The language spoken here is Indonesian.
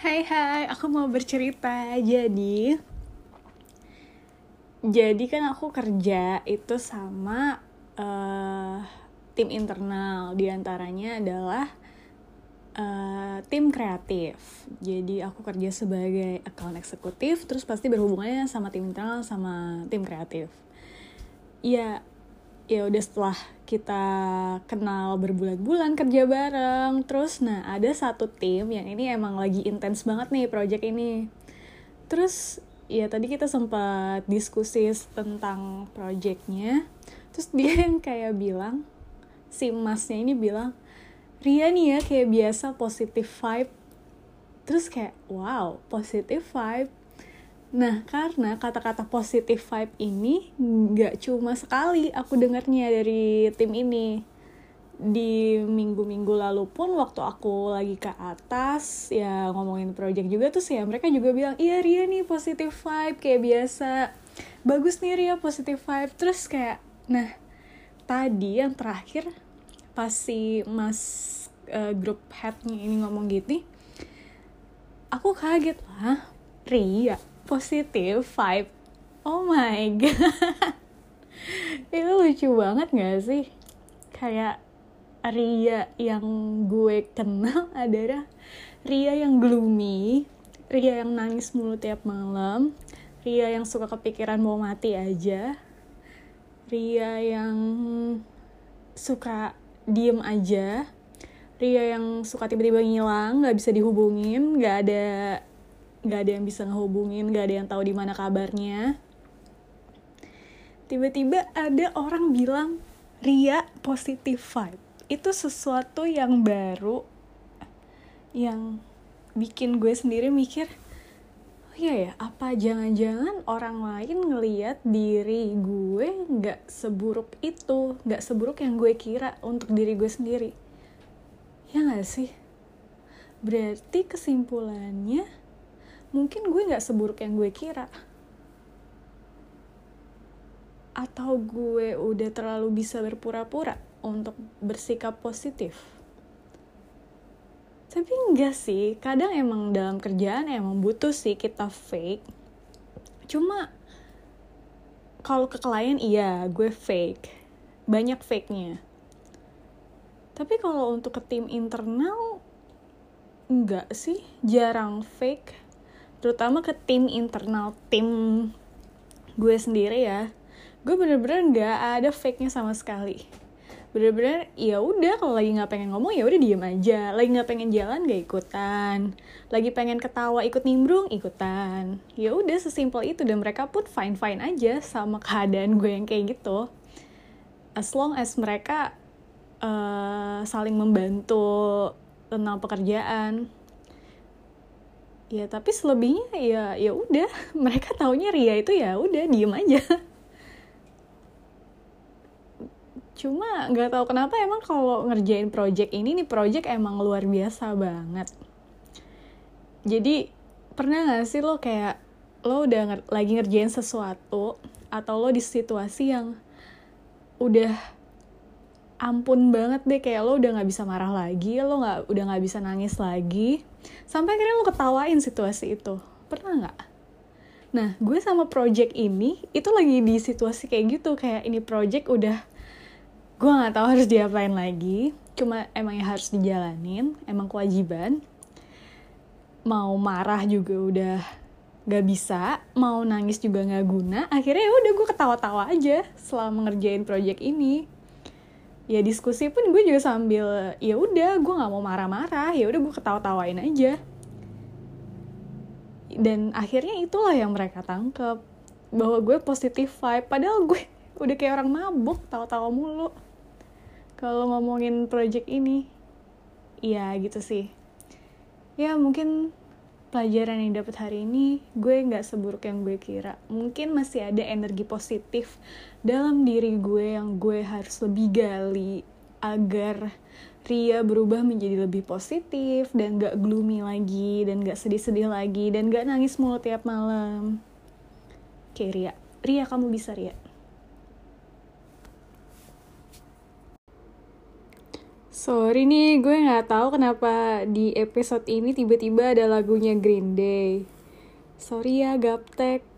Hai hai, aku mau bercerita. Jadi jadi kan aku kerja itu sama uh, tim internal. Di antaranya adalah uh, tim kreatif. Jadi aku kerja sebagai account eksekutif terus pasti berhubungannya sama tim internal sama tim kreatif. Ya ya udah setelah kita kenal berbulan-bulan kerja bareng terus nah ada satu tim yang ini emang lagi intens banget nih project ini. Terus ya tadi kita sempat diskusi tentang projectnya terus dia yang kayak bilang si masnya ini bilang Ria nih ya kayak biasa positive vibe. Terus kayak wow positive vibe Nah, karena kata-kata positive vibe ini nggak cuma sekali aku dengarnya dari tim ini. Di minggu-minggu lalu pun waktu aku lagi ke atas ya ngomongin project juga tuh ya mereka juga bilang, iya Ria nih positive vibe kayak biasa. Bagus nih Ria positive vibe. Terus kayak, nah tadi yang terakhir pas si mas uh, grup headnya ini ngomong gitu, aku kaget lah. Ria positif vibe. Oh my god. Itu lucu banget gak sih? Kayak Ria yang gue kenal adalah Ria yang gloomy Ria yang nangis mulu tiap malam Ria yang suka kepikiran mau mati aja Ria yang suka diem aja Ria yang suka tiba-tiba ngilang nggak bisa dihubungin nggak ada nggak ada yang bisa ngehubungin nggak ada yang tahu di mana kabarnya. Tiba-tiba ada orang bilang Ria positive vibe. Itu sesuatu yang baru yang bikin gue sendiri mikir oh iya ya apa jangan-jangan orang lain ngeliat diri gue nggak seburuk itu nggak seburuk yang gue kira untuk diri gue sendiri? Ya nggak sih? Berarti kesimpulannya mungkin gue nggak seburuk yang gue kira. Atau gue udah terlalu bisa berpura-pura untuk bersikap positif? Tapi enggak sih kadang emang dalam kerjaan emang butuh sih kita fake. Cuma kalau ke klien iya gue fake. Banyak fake-nya. Tapi kalau untuk ke tim internal enggak sih jarang fake terutama ke tim internal tim gue sendiri ya gue bener-bener nggak ada fake nya sama sekali. Bener-bener ya udah kalau lagi nggak pengen ngomong ya udah diem aja. Lagi nggak pengen jalan gak ikutan. Lagi pengen ketawa ikut nimbrung ikutan. Ya udah sesimpel itu. Dan mereka pun fine fine aja sama keadaan gue yang kayak gitu. As long as mereka uh, saling membantu tentang pekerjaan ya tapi selebihnya ya ya udah. Mereka taunya Ria itu ya udah diem aja. Cuma nggak tahu kenapa emang kalau ngerjain project ini nih project emang luar biasa banget. Jadi pernah gak sih lo kayak lo udah nger lagi ngerjain sesuatu atau lo di situasi yang udah ampun banget deh kayak lo udah nggak bisa marah lagi lo nggak udah nggak bisa nangis lagi. Sampai akhirnya lo ketawain situasi itu. Pernah nggak? Nah gue sama project ini itu lagi di situasi kayak gitu. Kayak ini project udah gue nggak tahu harus diapain lagi. Cuma emang ya harus dijalanin emang kewajiban. Mau marah juga udah gak bisa mau nangis juga nggak guna. Akhirnya ya udah gue ketawa-tawa aja selama ngerjain project ini ya diskusi pun gue juga sambil ya udah gue nggak mau marah-marah. Ya udah gue ketawa-tawain aja. Dan akhirnya itulah yang mereka tangkep bahwa gue positif vibe. Padahal gue udah kayak orang mabuk tawa-tawa mulu. Kalau ngomongin project ini iya gitu sih. Ya mungkin pelajaran yang dapat hari ini gue nggak seburuk yang gue kira mungkin masih ada energi positif dalam diri gue yang gue harus lebih gali agar Ria berubah menjadi lebih positif dan gak gloomy lagi dan gak sedih-sedih lagi dan gak nangis mulu tiap malam. Oke Ria, Ria kamu bisa Ria. Sorry nih, gue nggak tahu kenapa di episode ini tiba-tiba ada lagunya Green Day. Sorry ya, Gaptek.